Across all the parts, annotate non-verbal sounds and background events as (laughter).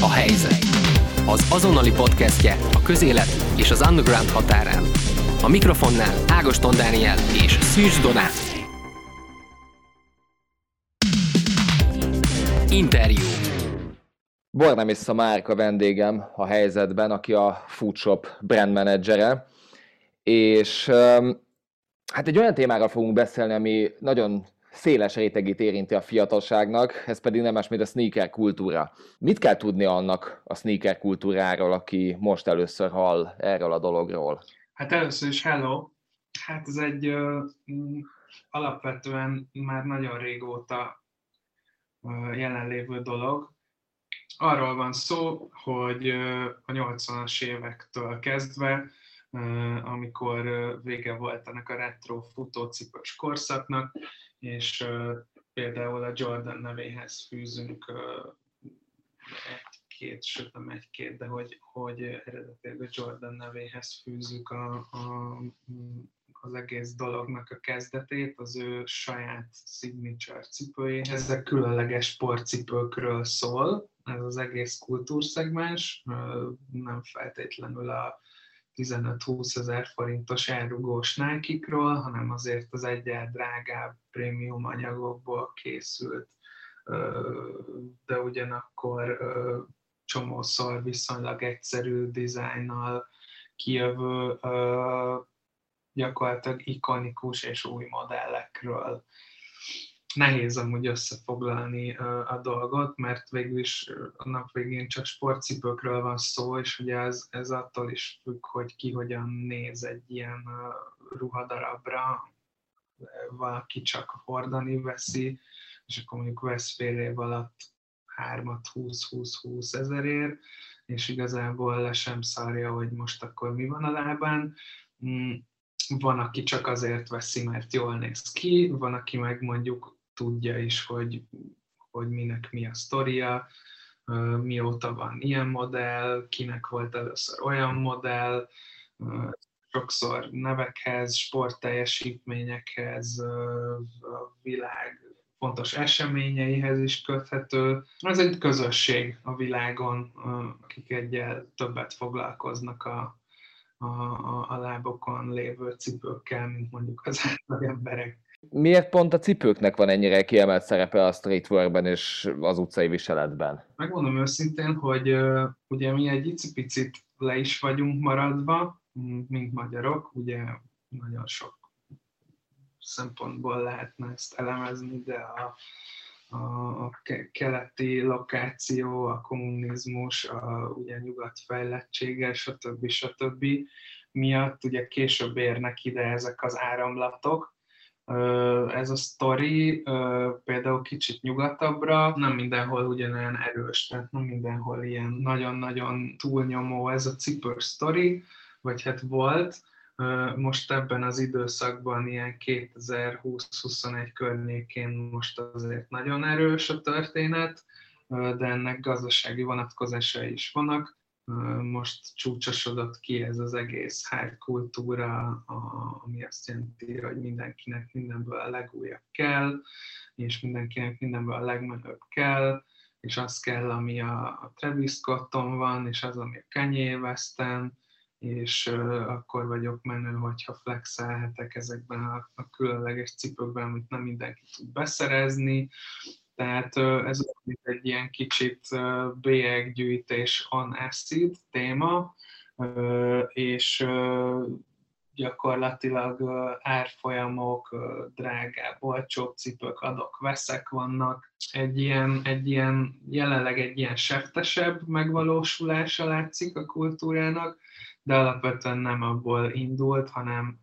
a helyzet. Az azonnali podcastje a közélet és az underground határán. A mikrofonnál Ágoston Dániel és Szűcs Donát. Interjú. Bornemissa Márka vendégem a helyzetben, aki a Foodshop brand managere, és hát egy olyan témáról fogunk beszélni, ami nagyon széles rétegét érinti a fiatalságnak, ez pedig nem más, mint a sneaker kultúra. Mit kell tudni annak a sneaker kultúráról, aki most először hall erről a dologról? Hát először is hello. Hát ez egy uh, alapvetően már nagyon régóta uh, jelenlévő dolog. Arról van szó, hogy uh, a 80-as évektől kezdve, amikor vége volt ennek a retro futócipős korszaknak, és például a Jordan nevéhez fűzünk egy-két, sőt nem egy-két, de hogy, hogy eredetileg a Jordan nevéhez fűzzük a, a, az egész dolognak a kezdetét, az ő saját signature cipőjéhez. Ezek különleges sportcipőkről szól, ez az egész kultúrszegmens, nem feltétlenül a 15-20 ezer forintos elrugós nike hanem azért az egyel drágább prémium anyagokból készült, de ugyanakkor csomószor viszonylag egyszerű dizájnnal kijövő gyakorlatilag ikonikus és új modellekről nehéz amúgy összefoglalni a dolgot, mert végül is a nap végén csak sportcipőkről van szó, és ugye ez, ez attól is függ, hogy ki hogyan néz egy ilyen ruhadarabra, valaki csak hordani veszi, és akkor mondjuk vesz fél év alatt hármat 20-20-20 ezerért, és igazából le sem szarja, hogy most akkor mi van a lábán. Mm, van, aki csak azért veszi, mert jól néz ki, van, aki meg mondjuk tudja is, hogy, hogy minek mi a sztoria, mióta van ilyen modell, kinek volt először olyan modell, sokszor nevekhez, sportteljesítményekhez, a világ fontos eseményeihez is köthető. Ez egy közösség a világon, akik egyel többet foglalkoznak a, a, a, lábokon lévő cipőkkel, mint mondjuk az (laughs) emberek. Miért pont a cipőknek van ennyire kiemelt szerepe a streetwearben és az utcai viseletben? Megmondom őszintén, hogy ugye mi egy icipicit le is vagyunk maradva, mint magyarok, ugye nagyon sok szempontból lehetne ezt elemezni, de a, a, a keleti lokáció, a kommunizmus, a ugye nyugat fejlettsége, stb. stb. miatt ugye később érnek ide ezek az áramlatok, ez a sztori például kicsit nyugatabbra, nem mindenhol ugyanolyan erős, tehát nem mindenhol ilyen nagyon-nagyon túlnyomó ez a cipős sztori, vagy hát volt, most ebben az időszakban, ilyen 2020-21 környékén most azért nagyon erős a történet, de ennek gazdasági vonatkozásai is vannak most csúcsosodott ki ez az egész hype kultúra, ami azt jelenti, hogy mindenkinek mindenből a legújabb kell, és mindenkinek mindenből a legmenőbb kell, és az kell, ami a Travis Scotton van, és az, ami a Kanye West-en, és akkor vagyok menő, hogyha flexelhetek ezekben a, a különleges cipőkben, amit nem mindenki tud beszerezni, tehát ez egy ilyen kicsit bélyeggyűjtés on acid téma, és gyakorlatilag árfolyamok, drágább, olcsóbb cipők, adok, veszek vannak. Egy ilyen, egy ilyen, jelenleg egy ilyen seftesebb megvalósulása látszik a kultúrának, de alapvetően nem abból indult, hanem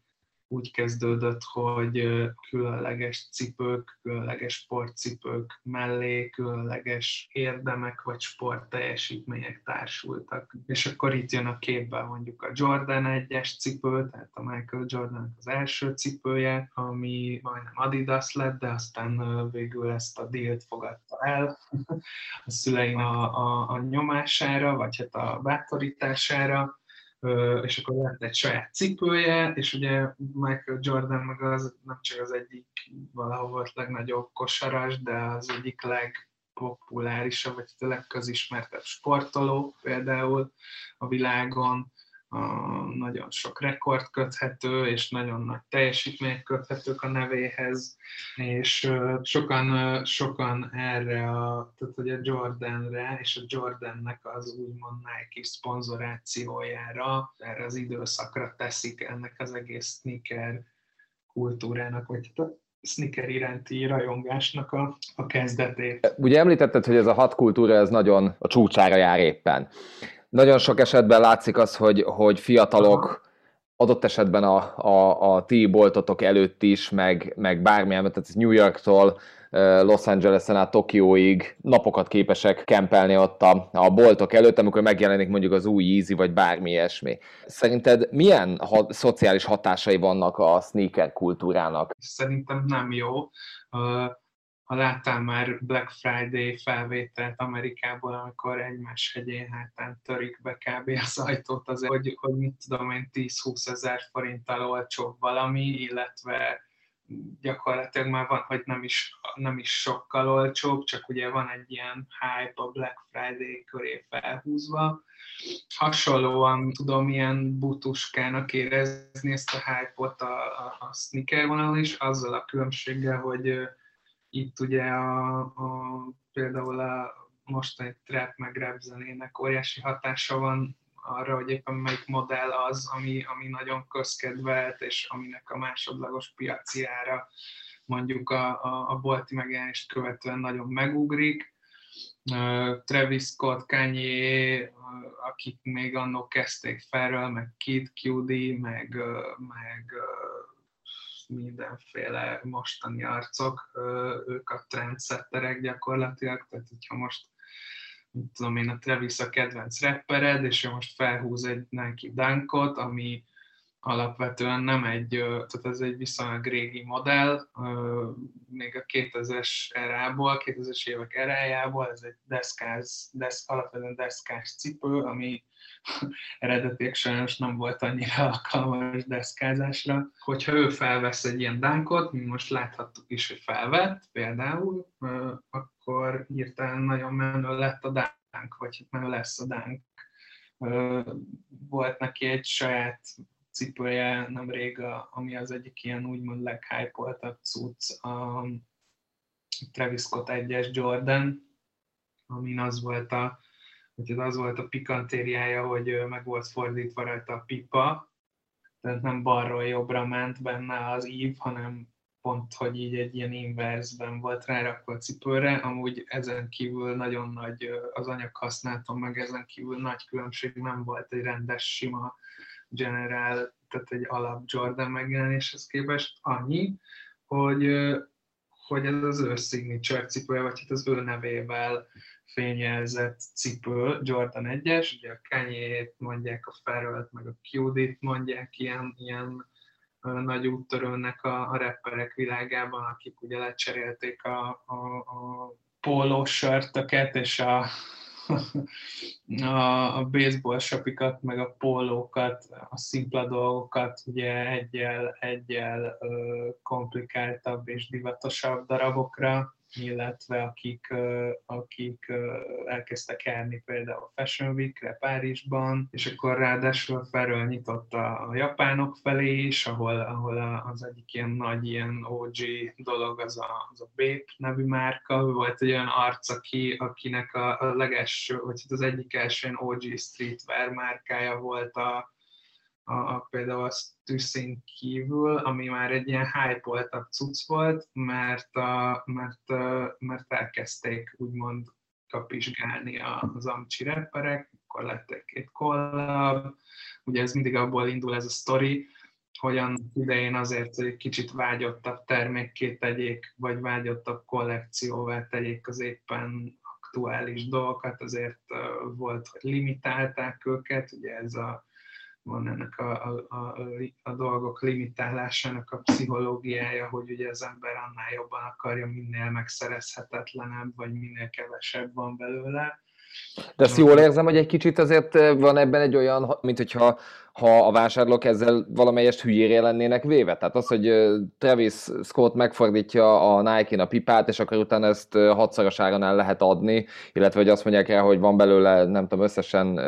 úgy kezdődött, hogy különleges cipők, különleges sportcipők mellé különleges érdemek vagy sportteljesítmények társultak. És akkor itt jön a képbe mondjuk a Jordan 1-es cipő, tehát a Michael Jordan az első cipője, ami majdnem Adidas lett, de aztán végül ezt a dílt fogadta el (laughs) a szüleim a, a, a nyomására, vagy hát a bátorítására, és akkor lett egy saját cipője, és ugye Michael Jordan meg az nem csak az egyik valahol volt legnagyobb kosaras, de az egyik leg legpopulárisabb, vagy a legközismertebb sportoló például a világon, a, nagyon sok rekord köthető, és nagyon nagy teljesítmény köthetők a nevéhez, és sokan, sokan erre, a, tehát hogy a Jordanre és a Jordannek az úgymond Nike szponzorációjára, erre az időszakra teszik ennek az egész sneaker kultúrának, vagy hát sneaker iránti rajongásnak a, a kezdetét. Ugye említetted, hogy ez a hat kultúra ez nagyon a csúcsára jár éppen. Nagyon sok esetben látszik az, hogy, hogy fiatalok adott esetben a, a, a ti boltotok előtt is, meg, meg bármilyen, tehát New Yorktól Los Angeles-en át Tokióig napokat képesek kempelni ott a, a boltok előtt, amikor megjelenik mondjuk az új Easy, vagy bármi ilyesmi. Szerinted milyen ha, szociális hatásai vannak a sneaker kultúrának? Szerintem nem jó. Uh ha láttál már Black Friday felvételt Amerikából, amikor egymás hegyén hátán törik be kb. az ajtót, azért, hogy, hogy mit tudom én, 10-20 ezer forinttal olcsóbb valami, illetve gyakorlatilag már van, hogy nem is, nem is sokkal olcsóbb, csak ugye van egy ilyen hype a Black Friday köré felhúzva. Hasonlóan tudom ilyen butuskának érezni ezt a hype-ot a, a, a sneaker vonalon is, azzal a különbséggel, hogy itt ugye a, a, például a mostani trap meg rap zenének óriási hatása van arra, hogy éppen melyik modell az, ami, ami nagyon közkedvelt, és aminek a másodlagos piaci ára mondjuk a, a, a bolti megjelenést követően nagyon megugrik. Travis Scott, Kanye, akik még annó kezdték felről, meg Kid Cudi, meg, meg mindenféle mostani arcok, ők a trendsetterek gyakorlatilag, tehát hogyha most tudom én, a Travis a kedvenc rappered, és ő most felhúz egy Nike Dunkot, ami alapvetően nem egy, tehát ez egy viszonylag régi modell, még a 2000-es erából, 2000-es évek erájából, ez egy deszkáz, desz, alapvetően deszkás cipő, ami (laughs) eredetileg sajnos nem volt annyira alkalmas deszkázásra. Hogyha ő felvesz egy ilyen dánkot, mi most láthattuk is, hogy felvett például, akkor hirtelen nagyon menő lett a dánk, vagy menő lesz a dánk. Volt neki egy saját cipője nemrég, ami az egyik ilyen úgymond leghypoltabb cucc, a Travis Scott 1-es Jordan, amin az volt a Úgyhogy az volt a pikantériája, hogy meg volt fordítva rajta a pipa, tehát nem balról jobbra ment benne az ív, hanem pont, hogy így egy ilyen inverzben volt rárakva a cipőre. Amúgy ezen kívül nagyon nagy az anyag használaton, meg ezen kívül nagy különbség nem volt egy rendes, sima general, tehát egy alap Jordan megjelenéshez képest. Annyi, hogy, hogy ez az ő signature cipője, vagy itt az ő nevével fényjelzett cipő, Jordan 1-es, ugye a kanye mondják, a Ferrelt, meg a Cudit mondják ilyen, ilyen nagy úttörőnek a, a rapperek világában, akik ugye lecserélték a, a, a pólós sörtöket és a, (laughs) a, a baseball sapikat, meg a pólókat, a szimpla dolgokat ugye egyel, egyel komplikáltabb és divatosabb darabokra illetve akik, akik elkezdtek járni például a Fashion Week-re Párizsban, és akkor ráadásul felől nyitott a, a japánok felé is, ahol, ahol az egyik ilyen nagy ilyen OG dolog az a, az a Bape nevű márka, volt egy olyan arc, aki, akinek a, a legelső, vagy hát az egyik első OG streetwear márkája volt a, a, a például a tűzszín kívül, ami már egy ilyen hype-oltabb cucc volt, mert, a, mert, mert elkezdték úgymond kapizsgálni az amcsi rapperek, akkor lettek két collab, ugye ez mindig abból indul ez a sztori, hogyan idején azért, hogy egy kicsit vágyottabb termékké tegyék, vagy vágyottabb kollekcióvá tegyék az éppen aktuális dolgokat, azért volt, hogy limitálták őket, ugye ez a van ennek a, a, a, a dolgok limitálásának a pszichológiája, hogy ugye az ember annál jobban akarja, minél megszerezhetetlenebb, vagy minél kevesebb van belőle. De ezt jól érzem, hogy egy kicsit azért van ebben egy olyan, mint hogyha ha a vásárlók ezzel valamelyest hülyére lennének véve. Tehát az, hogy Travis Scott megfordítja a Nike-n a pipát, és akkor utána ezt hatszoros áron el lehet adni, illetve hogy azt mondják rá, hogy van belőle, nem tudom, összesen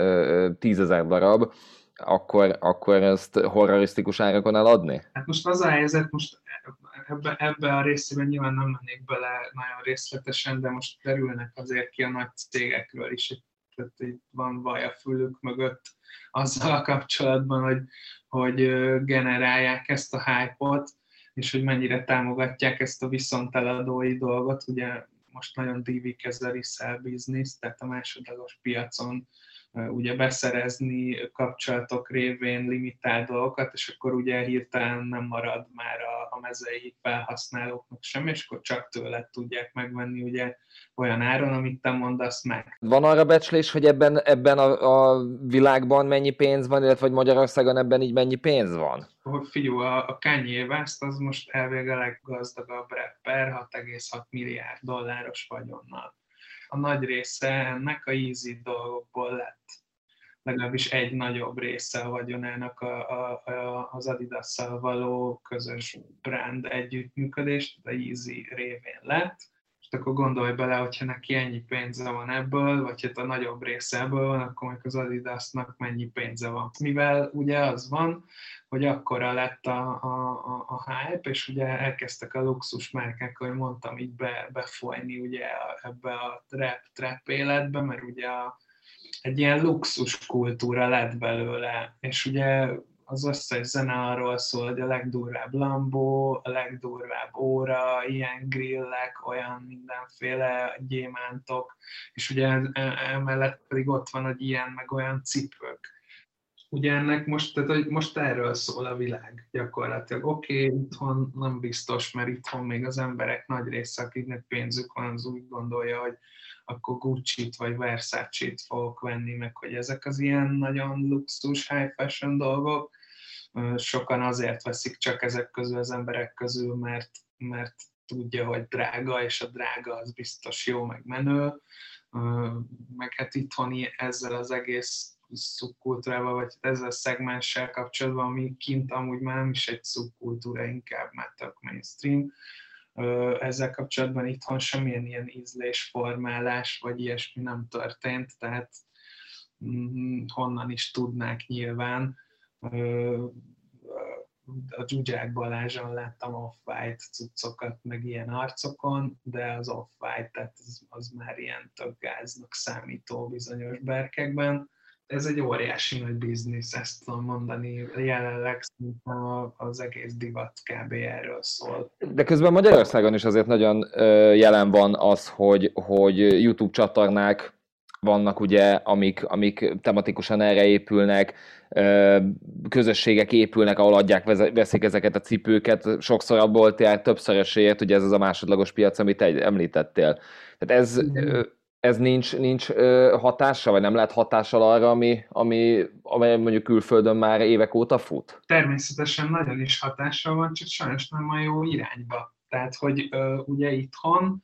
tízezer darab, akkor, akkor ezt horrorisztikus árakon eladni? Hát most az a helyzet, most ebbe, ebbe a részében nyilván nem mennék bele nagyon részletesen, de most derülnek azért ki a nagy cégekről is, tehát itt van vaj a fülük mögött azzal a kapcsolatban, hogy, hogy generálják ezt a hype-ot, és hogy mennyire támogatják ezt a viszonteladói dolgot. Ugye most nagyon dívik ez a resell business, tehát a másodlagos piacon ugye beszerezni kapcsolatok révén limitált dolgokat, és akkor ugye hirtelen nem marad már a, a mezei felhasználóknak sem, és akkor csak tőle tudják megvenni ugye olyan áron, amit te mondasz meg. Van arra becslés, hogy ebben, ebben a, a világban mennyi pénz van, illetve hogy Magyarországon ebben így mennyi pénz van? Hogy figyú, a, a Kanye West az most elvég a leggazdagabb rapper, 6,6 milliárd dolláros vagyonnal a nagy része ennek a easy dolgokból lett. Legalábbis egy nagyobb része a vagyonának a, a, a, az adidas való közös brand együttműködés, a easy révén lett és akkor gondolj bele, hogyha neki ennyi pénze van ebből, vagy hát a nagyobb része ebből van, akkor meg az Adidasnak mennyi pénze van. Mivel ugye az van, hogy akkora lett a, a, a, a hype, és ugye elkezdtek a luxus márkák, ahogy mondtam, így be, befolyni ugye ebbe a trap, trap életbe, mert ugye a, egy ilyen luxus kultúra lett belőle, és ugye az összes zene arról szól, hogy a legdurvább lambó, a legdurvább óra, ilyen grillek, olyan mindenféle gyémántok, és ugye emellett pedig ott van, hogy ilyen meg olyan cipők. Ugye ennek most, tehát, hogy most erről szól a világ gyakorlatilag. Oké, okay, itthon nem biztos, mert itthon még az emberek nagy része, akiknek pénzük van, az úgy gondolja, hogy akkor Gucci-t vagy Versace-t fogok venni, meg hogy ezek az ilyen nagyon luxus, high fashion dolgok, sokan azért veszik csak ezek közül az emberek közül, mert, mert tudja, hogy drága, és a drága az biztos jó, meg menő, meg hát itthon ezzel az egész szubkultúrával, vagy ezzel a szegmenssel kapcsolatban, ami kint amúgy már nem is egy szubkultúra, inkább már tök mainstream, ezzel kapcsolatban itthon semmilyen ilyen ízlésformálás, vagy ilyesmi nem történt, tehát mm, honnan is tudnák nyilván, a Zsuzsák Balázson láttam off-white cuccokat, meg ilyen arcokon, de az off-white, tehát az, az már ilyen tök gáznak számító bizonyos berkekben. Ez egy óriási nagy biznisz, ezt tudom mondani. Jelenleg szerintem az egész divat kb. erről szól. De közben Magyarországon is azért nagyon jelen van az, hogy, hogy YouTube csatornák vannak ugye, amik, amik tematikusan erre épülnek, közösségek épülnek, ahol adják, veszik ezeket a cipőket, sokszor abból tényleg többszöröséért, ugye ez az a másodlagos piac, amit egy említettél. Tehát ez, ez nincs, nincs hatása, vagy nem lehet hatással arra, ami, ami, ami mondjuk külföldön már évek óta fut? Természetesen nagyon is hatással van, csak sajnos nem a jó irányba. Tehát, hogy ugye itthon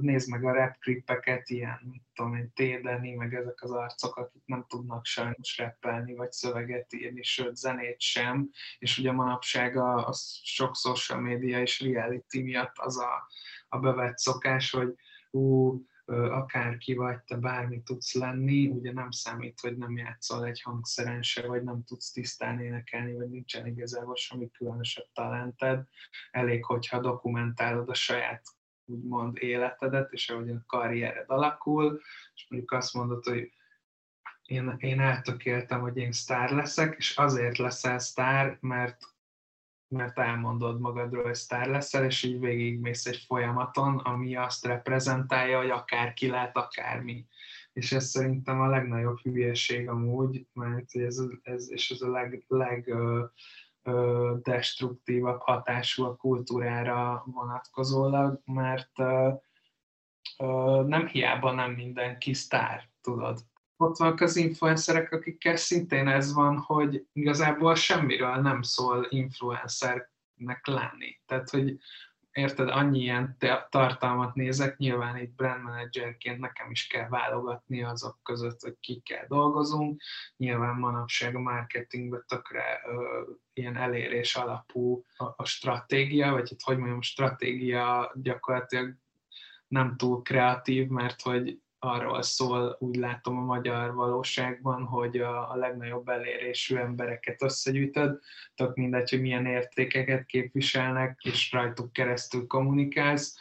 nézd meg a rap klippeket, ilyen, mit tudom én, tédeni, meg ezek az arcok, akik nem tudnak sajnos rappelni, vagy szöveget írni, sőt, zenét sem, és ugye manapság a, a sok social media és reality miatt az a, a bevett szokás, hogy ú, akárki vagy, te bármi tudsz lenni, ugye nem számít, hogy nem játszol egy hangszeren se, vagy nem tudsz tisztán énekelni, vagy nincsen igazából semmi különösebb talented. Elég, hogyha dokumentálod a saját úgymond életedet, és ahogy a karriered alakul, és mondjuk azt mondod, hogy én, én eltökéltem, hogy én sztár leszek, és azért leszel sztár, mert, mert elmondod magadról, hogy sztár leszel, és így végigmész egy folyamaton, ami azt reprezentálja, hogy akárki lehet akármi. És ez szerintem a legnagyobb hülyeség amúgy, mert ez, ez, és ez a leg, leg destruktívabb hatású a kultúrára vonatkozólag, mert nem hiába nem mindenki sztár, tudod. Ott vannak az influencerek, akikkel szintén ez van, hogy igazából semmiről nem szól influencernek lenni. Tehát, hogy érted, annyi ilyen tartalmat nézek, nyilván itt brand managerként nekem is kell válogatni azok között, hogy kikkel dolgozunk. Nyilván manapság a marketingben tökre ö, ilyen elérés alapú a, a stratégia, vagy itt hogy mondjam, stratégia gyakorlatilag nem túl kreatív, mert hogy arról szól, úgy látom a magyar valóságban, hogy a, a legnagyobb elérésű embereket összegyűjtöd, tök mindegy, hogy milyen értékeket képviselnek, és rajtuk keresztül kommunikálsz,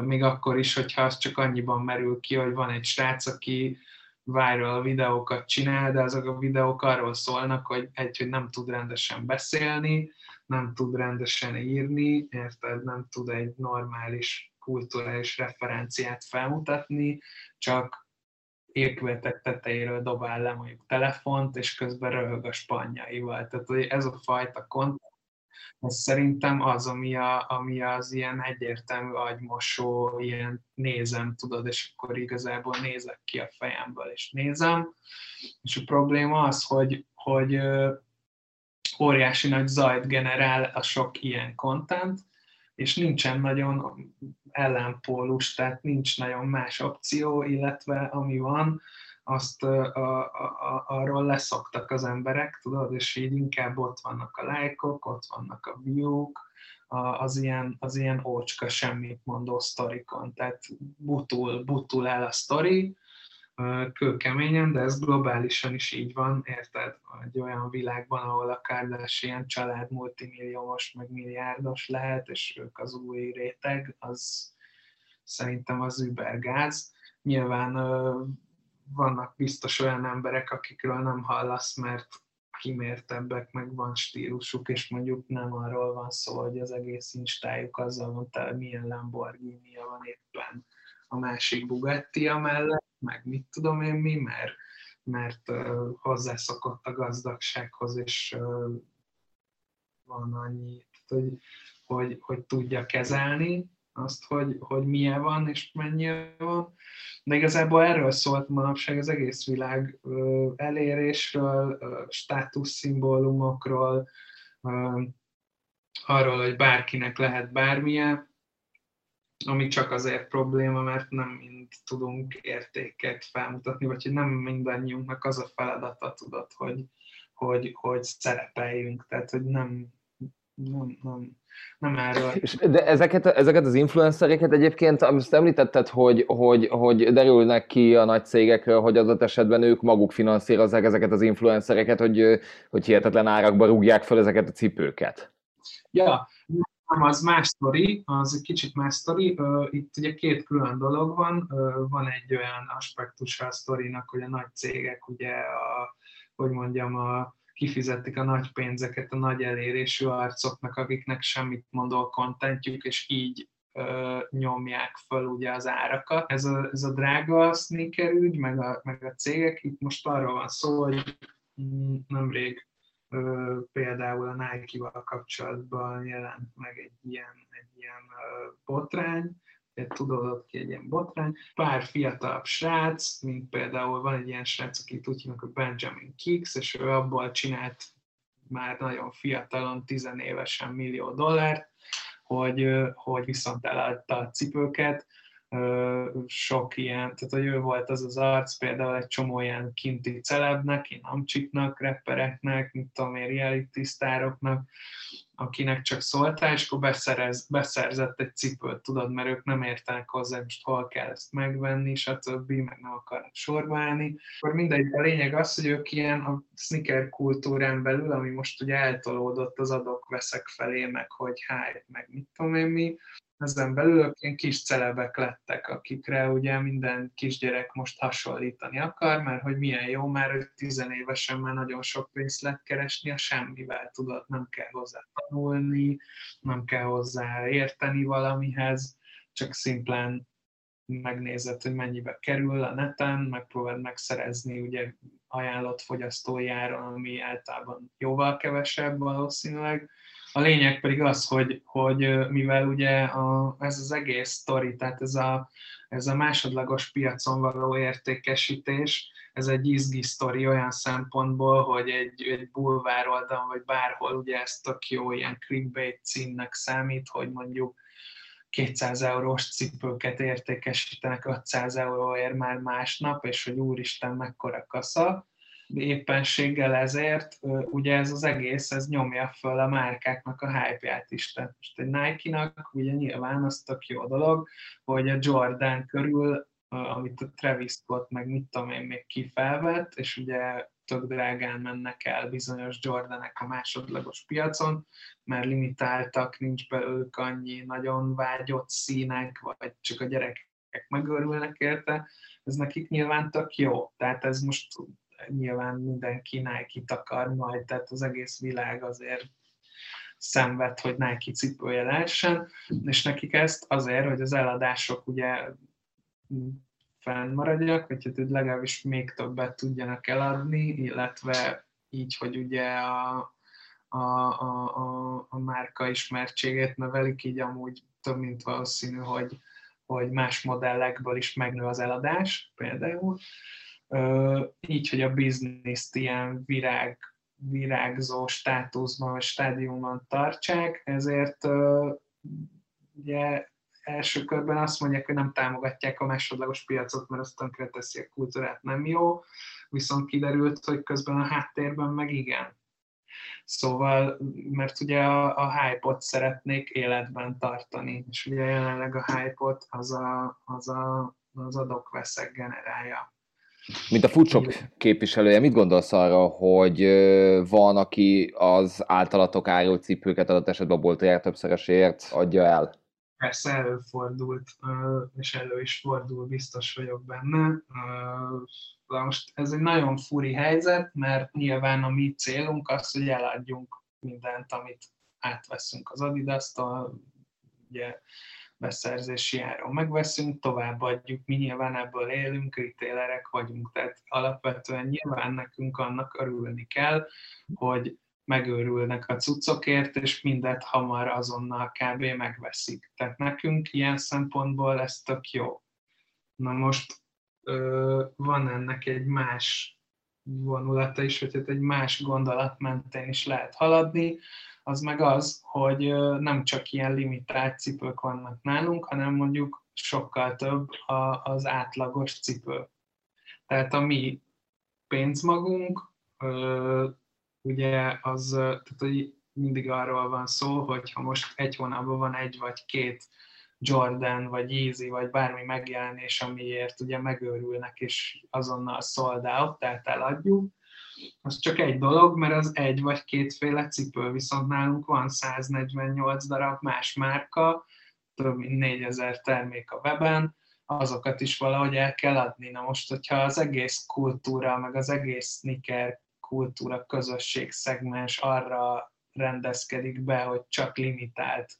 még akkor is, hogyha az csak annyiban merül ki, hogy van egy srác, aki viral videókat csinál, de azok a videók arról szólnak, hogy egy, hogy nem tud rendesen beszélni, nem tud rendesen írni, érted, nem tud egy normális kulturális referenciát felmutatni, csak épületek tetejéről dobál le mondjuk telefont, és közben röhög a spanyaival. Tehát ez a fajta kont, ez szerintem az, ami, a, ami az ilyen egyértelmű agymosó, ilyen nézem, tudod, és akkor igazából nézek ki a fejemből, és nézem. És a probléma az, hogy, hogy óriási nagy zajt generál a sok ilyen content, és nincsen nagyon ellenpólus, tehát nincs nagyon más opció, illetve ami van, azt a, a, a, arról leszoktak az emberek, tudod, és így inkább ott vannak a lájkok, ott vannak a view-k, az ilyen, az ilyen ócska semmit mondó sztorikon, tehát butul, butul el a sztori, kőkeményen, de ez globálisan is így van, érted? Egy olyan világban, ahol a Kardashian család multimilliómos, meg milliárdos lehet, és ők az új réteg, az szerintem az übergáz. Nyilván vannak biztos olyan emberek, akikről nem hallasz, mert kimértebbek, meg van stílusuk, és mondjuk nem arról van szó, hogy az egész instájuk azzal van tele, milyen lamborghini van éppen a másik bugatti mellett, meg mit tudom én mi, mert, mert uh, hozzászokott a gazdagsághoz, és uh, van annyi, hogy, hogy, hogy tudja kezelni azt, hogy, hogy milyen van és mennyi van. De igazából erről szólt manapság az egész világ elérésről, státuszszimbólumokról, arról, hogy bárkinek lehet bármilyen, ami csak azért probléma, mert nem mind tudunk értéket felmutatni, vagy hogy nem mindannyiunknak az a feladata, tudod, hogy, hogy, hogy szerepeljünk, tehát hogy nem, nem, nem, nem erről. De ezeket, ezeket az influencereket egyébként, amit említetted, hogy, hogy, hogy derülnek ki a nagy cégekről, hogy az esetben ők maguk finanszírozzák ezeket az influencereket, hogy, hogy hihetetlen árakba rúgják fel ezeket a cipőket. Ja, nem, az más sztori, az egy kicsit más sztori. Itt ugye két külön dolog van. Van egy olyan aspektus a sztorinak, hogy a nagy cégek ugye, a, hogy mondjam, a, kifizetik a nagy pénzeket a nagy elérésű arcoknak, akiknek semmit mondó kontentjük, és így nyomják föl ugye az árakat. Ez a, ez a drága sneaker ügy, meg a, meg a cégek, itt most arról van szó, hogy mm, nemrég például a Nike-val kapcsolatban jelent meg egy ilyen, egy ilyen botrány, tudod ki egy ilyen botrány. Pár fiatalabb srác, mint például van egy ilyen srác, akit úgy hívnak, hogy Benjamin Kicks, és ő abból csinált már nagyon fiatalon, tizenévesen millió dollárt, hogy, hogy viszont eladta a cipőket, sok ilyen, tehát hogy ő volt az az arc, például egy csomó ilyen kinti celebnek, ilyen amcsiknak, rappereknek, mint tudom én, reality sztároknak, akinek csak szóltál, és akkor beszerez, beszerzett egy cipőt, tudod, mert ők nem értenek hozzá, most hol kell ezt megvenni, stb., meg nem akarnak sorba állni. Akkor mindegy, a lényeg az, hogy ők ilyen a sneaker kultúrán belül, ami most ugye eltolódott az adok-veszek felé, meg hogy hype, meg mit tudom én mi, ezen belül ilyen kis celebek lettek, akikre ugye minden kisgyerek most hasonlítani akar, mert hogy milyen jó, mert hogy tizenévesen már nagyon sok pénzt lehet keresni a semmivel, tudod, nem kell hozzá tanulni, nem kell hozzá érteni valamihez, csak szimplán megnézed, hogy mennyibe kerül a neten, megpróbáld megszerezni ugye ajánlott fogyasztói áron, ami általában jóval kevesebb valószínűleg, a lényeg pedig az, hogy, hogy mivel ugye a, ez az egész sztori, tehát ez a, ez a másodlagos piacon való értékesítés, ez egy izgi sztori olyan szempontból, hogy egy, egy bulvár oldalon, vagy bárhol ugye ez tök jó ilyen clickbait címnek számít, hogy mondjuk 200 eurós cipőket értékesítenek 500 euróért már másnap, és hogy úristen, mekkora kasza. Éppenséggel ezért ugye ez az egész, ez nyomja föl a márkáknak a hype-ját is. Tehát most egy Nike-nak ugye nyilván az tök jó dolog, hogy a Jordan körül amit a Travis Scott, meg mit tudom én még kifelvett, és ugye tök drágán mennek el bizonyos Jordanek a másodlagos piacon, mert limitáltak, nincs belőlük annyi nagyon vágyott színek, vagy csak a gyerekek megörülnek érte, ez nekik nyilván tök jó. Tehát ez most nyilván mindenki Nike-t akar majd, tehát az egész világ azért szenved, hogy Nike cipője lehessen, és nekik ezt azért, hogy az eladások ugye fennmaradjak, vagy hogy legalábbis még többet tudjanak eladni, illetve így, hogy ugye a, a, a, a, a márka ismertségét növelik, így amúgy több mint valószínű, hogy, hogy más modellekből is megnő az eladás például. Így, hogy a bizniszt ilyen virág, virágzó státuszban, vagy stádiumban tartsák, ezért ugye első körben azt mondják, hogy nem támogatják a másodlagos piacot, mert azt tönkre teszi a kultúrát, nem jó, viszont kiderült, hogy közben a háttérben meg igen. Szóval, mert ugye a, a hype-ot szeretnék életben tartani, és ugye jelenleg a hype-ot az a, az, a, az adok-veszek generálja. Mint a foodshop képviselője, mit gondolsz arra, hogy van, aki az általatok árult cipőket adott esetben a boltjára többszörösért adja el? Persze előfordult, és elő is fordul, biztos vagyok benne. De most ez egy nagyon furi helyzet, mert nyilván a mi célunk az, hogy eladjunk mindent, amit átveszünk az Adidas-tól, ugye beszerzési áron megveszünk, továbbadjuk, mi nyilván ebből élünk, retailerek vagyunk, tehát alapvetően nyilván nekünk annak örülni kell, hogy megőrülnek a cuccokért, és mindet hamar azonnal kb. megveszik. Tehát nekünk ilyen szempontból ez tök jó. Na most van ennek egy más vonulata is, vagy hát egy más gondolat mentén is lehet haladni, az meg az, hogy nem csak ilyen limitált cipők vannak nálunk, hanem mondjuk sokkal több az átlagos cipő. Tehát a mi pénzmagunk ugye az, tehát hogy mindig arról van szó, hogy ha most egy hónapban van egy vagy két Jordan, vagy Yeezy, vagy bármi megjelenés, amiért ugye megőrülnek, és azonnal sold out, tehát eladjuk, az csak egy dolog, mert az egy vagy kétféle cipő, viszont nálunk van 148 darab más márka, több mint 4000 termék a weben, azokat is valahogy el kell adni. Na most, hogyha az egész kultúra, meg az egész sneaker kultúra, közösség szegmens arra rendezkedik be, hogy csak limitált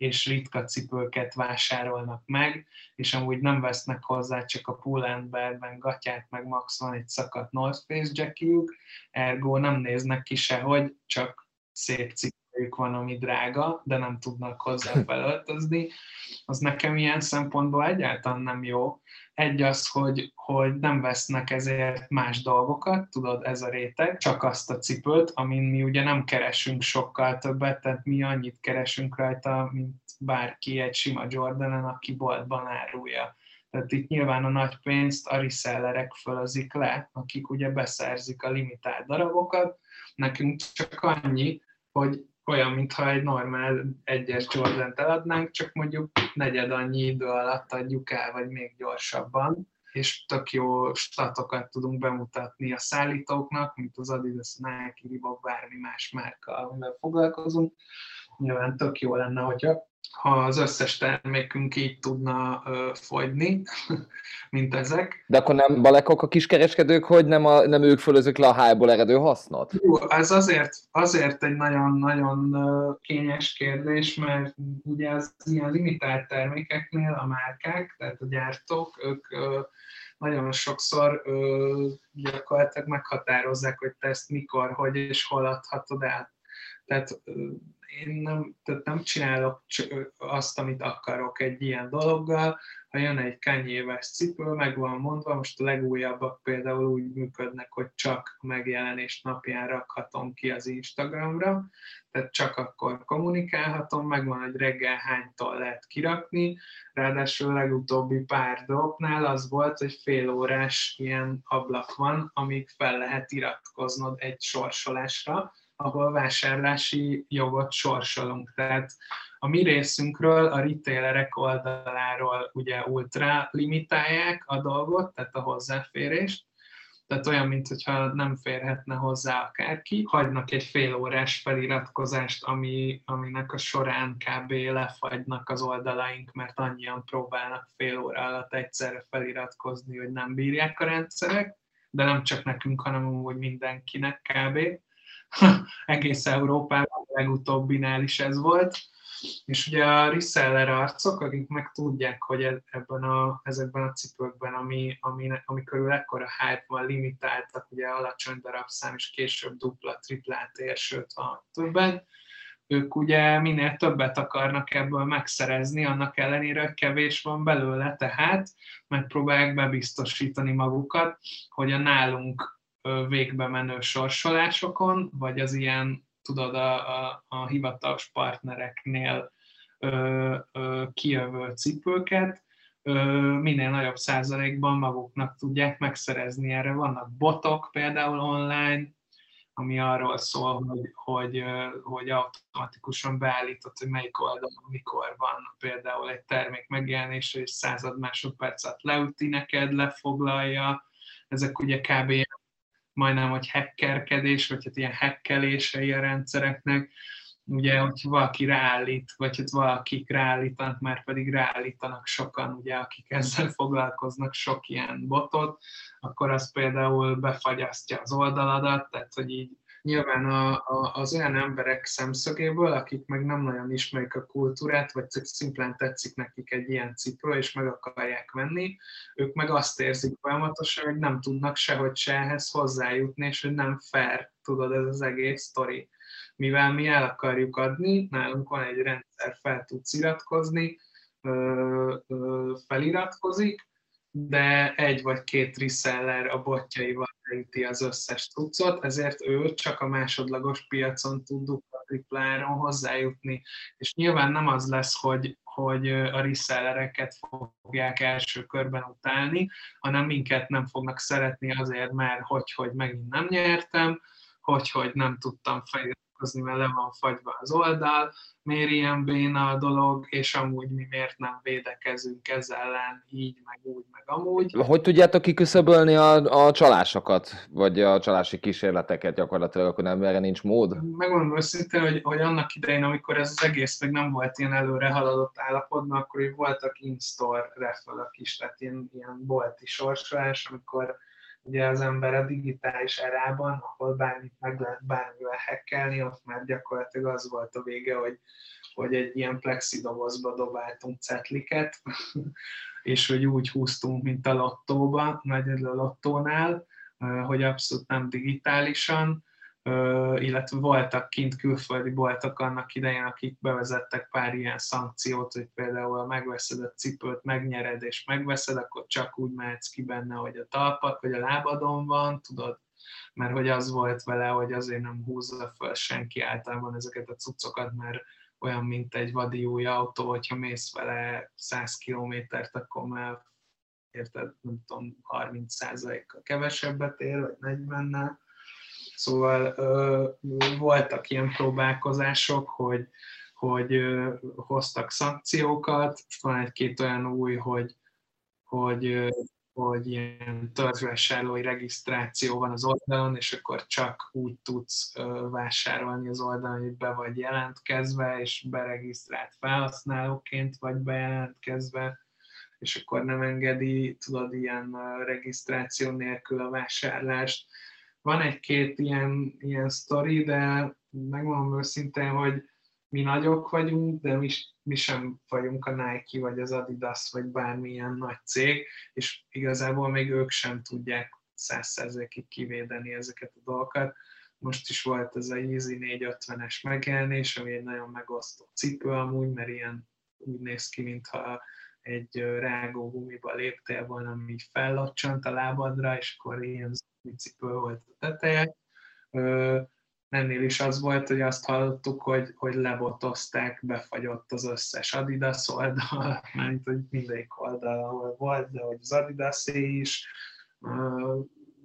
és ritka cipőket vásárolnak meg, és amúgy nem vesznek hozzá csak a Pull&Bearben gatyát, meg max van egy szakadt North Face jackjük, ergo nem néznek ki sehogy, csak szép cipőjük van, ami drága, de nem tudnak hozzá (laughs) felöltözni. Az nekem ilyen szempontból egyáltalán nem jó, egy az, hogy, hogy nem vesznek ezért más dolgokat, tudod, ez a réteg, csak azt a cipőt, amin mi ugye nem keresünk sokkal többet, tehát mi annyit keresünk rajta, mint bárki egy sima Jordanen, aki boltban árulja. Tehát itt nyilván a nagy pénzt a resellerek fölözik le, akik ugye beszerzik a limitált darabokat, nekünk csak annyi, hogy olyan, mintha egy normál egyes jordan eladnánk, csak mondjuk negyed annyi idő alatt adjuk el, vagy még gyorsabban, és tök jó statokat tudunk bemutatni a szállítóknak, mint az Adidas, Nike, Reebok, bármi más márka, amivel foglalkozunk. Nyilván tök jó lenne, hogyha ha az összes termékünk így tudna ö, fogyni, (laughs) mint ezek. De akkor nem balekok a kiskereskedők, hogy nem, a, nem ők fölözök le a hájból eredő hasznot? Jó, ez azért, azért egy nagyon-nagyon kényes kérdés, mert ugye az ilyen limitált termékeknél a márkák, tehát a gyártók, ők ö, nagyon sokszor ö, gyakorlatilag meghatározzák, hogy te ezt mikor, hogy és hol adhatod el. Tehát én nem, tehát nem csinálok azt, amit akarok egy ilyen dologgal, ha jön egy Kanye cipő, meg van mondva, most a legújabbak például úgy működnek, hogy csak megjelenés napján rakhatom ki az Instagramra, tehát csak akkor kommunikálhatom, megvan, hogy reggel hánytól lehet kirakni, ráadásul a legutóbbi pár dolgoknál az volt, hogy fél órás ilyen ablak van, amíg fel lehet iratkoznod egy sorsolásra, ahol vásárlási jogot sorsolunk. Tehát a mi részünkről, a retailerek oldaláról ugye ultra limitálják a dolgot, tehát a hozzáférést, tehát olyan, mintha nem férhetne hozzá akárki. Hagynak egy fél órás feliratkozást, ami, aminek a során kb. lefagynak az oldalaink, mert annyian próbálnak fél óra alatt egyszerre feliratkozni, hogy nem bírják a rendszerek, de nem csak nekünk, hanem úgy mindenkinek kb. (laughs) Egész Európában a legutóbbinál is ez volt. És ugye a reseller arcok, akik meg tudják, hogy e- ebben a, ezekben a cipőkben, ami, ami, ami körül ekkora hype van, limitáltak, ugye alacsony darabszám, és később dupla, triplát ér, sőt van többet, ők ugye minél többet akarnak ebből megszerezni, annak ellenére, hogy kevés van belőle, tehát megpróbálják bebiztosítani magukat, hogy a nálunk végbe menő sorsolásokon, vagy az ilyen tudod, a, a, a hivatalos partnereknél ö, ö, kijövő cipőket, minél nagyobb százalékban maguknak tudják megszerezni. Erre vannak botok például online, ami arról szól, hogy, hogy, hogy automatikusan beállított, hogy melyik oldalon mikor van például egy termék megjelenése, és század másodpercet leüti neked, lefoglalja. Ezek ugye kb majdnem, hogy hackerkedés, vagy hát ilyen hackelései a rendszereknek, ugye, hogy valaki ráállít, vagy hogy valakik ráállítanak, már pedig ráállítanak sokan, ugye, akik ezzel foglalkoznak, sok ilyen botot, akkor az például befagyasztja az oldaladat, tehát hogy így nyilván a, a, az olyan emberek szemszögéből, akik meg nem nagyon ismerik a kultúrát, vagy szimplán tetszik nekik egy ilyen cipő, és meg akarják venni, ők meg azt érzik folyamatosan, hogy nem tudnak sehogy se ehhez hozzájutni, és hogy nem fair, tudod, ez az egész sztori. Mivel mi el akarjuk adni, nálunk van egy rendszer, fel tudsz iratkozni, feliratkozik, de egy vagy két reseller a botjaival beüti az összes cuccot, ezért ő csak a másodlagos piacon tud dupla tripláron hozzájutni. És nyilván nem az lesz, hogy, hogy a resellereket fogják első körben utálni, hanem minket nem fognak szeretni azért, mert hogy, hogy megint nem nyertem, hogy, hogy nem tudtam feliratkozni, mert le van fagyva az oldal, miért ilyen béna a dolog, és amúgy mi miért nem védekezünk ezzel ellen így, meg úgy, meg amúgy. Hogy tudjátok kiküszöbölni a, a csalásokat, vagy a csalási kísérleteket gyakorlatilag, akkor nem erre nincs mód? Megmondom őszintén, hogy, hogy annak idején, amikor ez az egész meg nem volt ilyen előre haladott állapotban, akkor voltak in-store refelök is, tehát ilyen, ilyen bolti sorsolás, amikor ugye az ember a digitális erában, ahol bármit meg lehet bármivel hackelni, ott már gyakorlatilag az volt a vége, hogy, hogy egy ilyen plexidobozba dobáltunk cetliket, (laughs) és hogy úgy húztunk, mint a lottóba, vagy a lottónál, hogy abszolút nem digitálisan, illetve voltak kint külföldi boltok annak idején, akik bevezettek pár ilyen szankciót, hogy például ha megveszed a cipőt, megnyered és megveszed, akkor csak úgy mehetsz ki benne, hogy a talpak vagy a lábadon van, tudod, mert hogy az volt vele, hogy azért nem húzza föl senki általában ezeket a cuccokat, mert olyan, mint egy vadi új autó, hogyha mész vele 100 kilométert, akkor már érted, nem tudom, 30%-kal kevesebbet ér, vagy 40-nel, Szóval voltak ilyen próbálkozások, hogy, hogy hoztak szankciókat, van egy-két olyan új, hogy, hogy, hogy ilyen törzsvásárlói regisztráció van az oldalon, és akkor csak úgy tudsz vásárolni az oldalon, hogy be vagy jelentkezve, és beregisztrált felhasználóként vagy bejelentkezve, és akkor nem engedi, tudod, ilyen regisztráció nélkül a vásárlást van egy-két ilyen, ilyen sztori, de megmondom őszintén, hogy mi nagyok vagyunk, de mi, mi sem vagyunk a Nike, vagy az Adidas, vagy bármilyen nagy cég, és igazából még ők sem tudják százszerzékig kivédeni ezeket a dolgokat. most is volt ez a Easy 450-es megjelenés, ami egy nagyon megosztó cipő amúgy, mert ilyen úgy néz ki, mintha egy rágó gumiba léptél volna, ami fellocsant a lábadra, és akkor ilyen cipő volt a teteje. Ennél is az volt, hogy azt hallottuk, hogy, hogy lebotozták, befagyott az összes Adidas oldal, (laughs) mert hogy mindegyik oldal, ahol volt, de hogy az adidas is,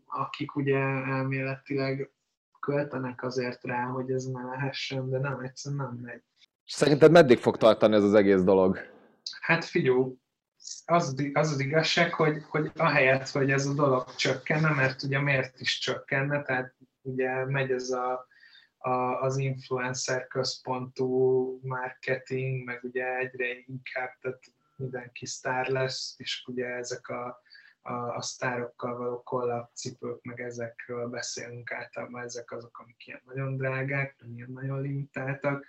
akik ugye elméletileg költenek azért rá, hogy ez ne lehessen, de nem, egyszerűen nem megy. Szerinted meddig fog tartani ez az egész dolog? Hát figyú, az, az az igazság, hogy, hogy ahelyett, hogy ez a dolog csökkenne, mert ugye miért is csökkenne, tehát ugye megy ez a, a, az influencer központú marketing, meg ugye egyre inkább, tehát mindenki sztár lesz, és ugye ezek a, a, a sztárokkal való kollab cipők, meg ezekről beszélünk általában, ezek azok, amik ilyen nagyon drágák, ilyen nagyon limitáltak,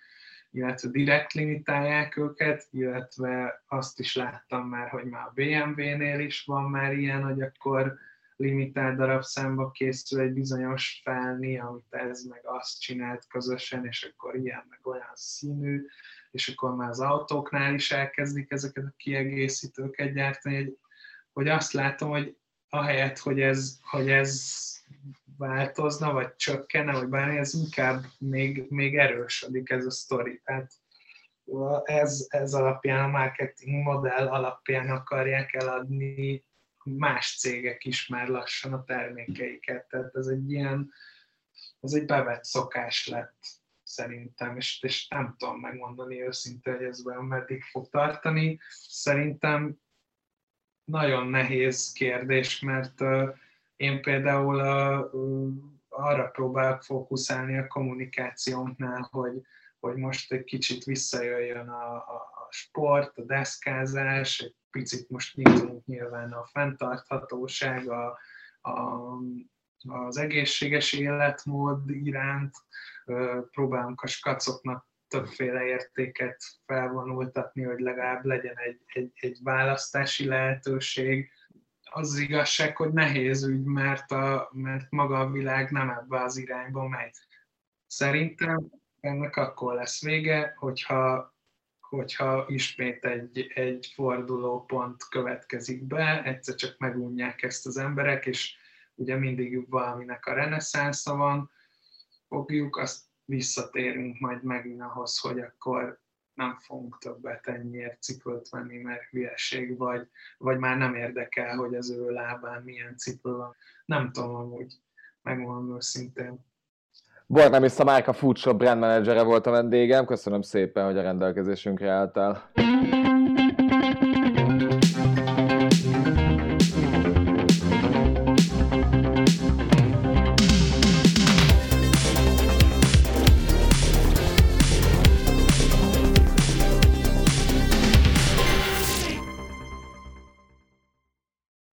illetve direkt limitálják őket, illetve azt is láttam már, hogy már a BMW-nél is van már ilyen, hogy akkor limitált darabszámba készül egy bizonyos felni, amit ez meg azt csinált közösen, és akkor ilyen meg olyan színű, és akkor már az autóknál is elkezdik ezeket a kiegészítőket gyártani, hogy azt látom, hogy ahelyett, hogy ez, hogy ez változna, vagy csökkenne, vagy bármi, ez inkább még, még erősödik ez a sztori. Tehát ez, ez alapján, a marketing modell alapján akarják eladni más cégek is már lassan a termékeiket. Tehát ez egy ilyen, ez egy bevett szokás lett szerintem, és, és nem tudom megmondani őszintén, hogy ez vajon meddig fog tartani. Szerintem nagyon nehéz kérdés, mert én például arra próbálok fókuszálni a kommunikációnknál, hogy, hogy most egy kicsit visszajöjjön a, a, a sport, a deszkázás, egy picit most nyitunk nyilván a fenntarthatóság, a, a, az egészséges életmód iránt, próbálunk a skacoknak többféle értéket felvonultatni, hogy legalább legyen egy, egy, egy választási lehetőség. Az, az igazság, hogy nehéz ügy, mert, a, mert maga a világ nem ebbe az irányba megy. Szerintem ennek akkor lesz vége, hogyha, hogyha ismét egy, egy fordulópont következik be, egyszer csak megunják ezt az emberek, és ugye mindig valaminek a reneszánsza van, fogjuk, azt visszatérünk majd megint ahhoz, hogy akkor nem fogunk többet ennyiért cipőt venni, mert hülyeség, vagy, vagy már nem érdekel, hogy az ő lábán milyen cipő van. Nem tudom amúgy, megmondom őszintén. Bornám és Márka Foodshop brand managere volt a vendégem. Köszönöm szépen, hogy a rendelkezésünkre álltál.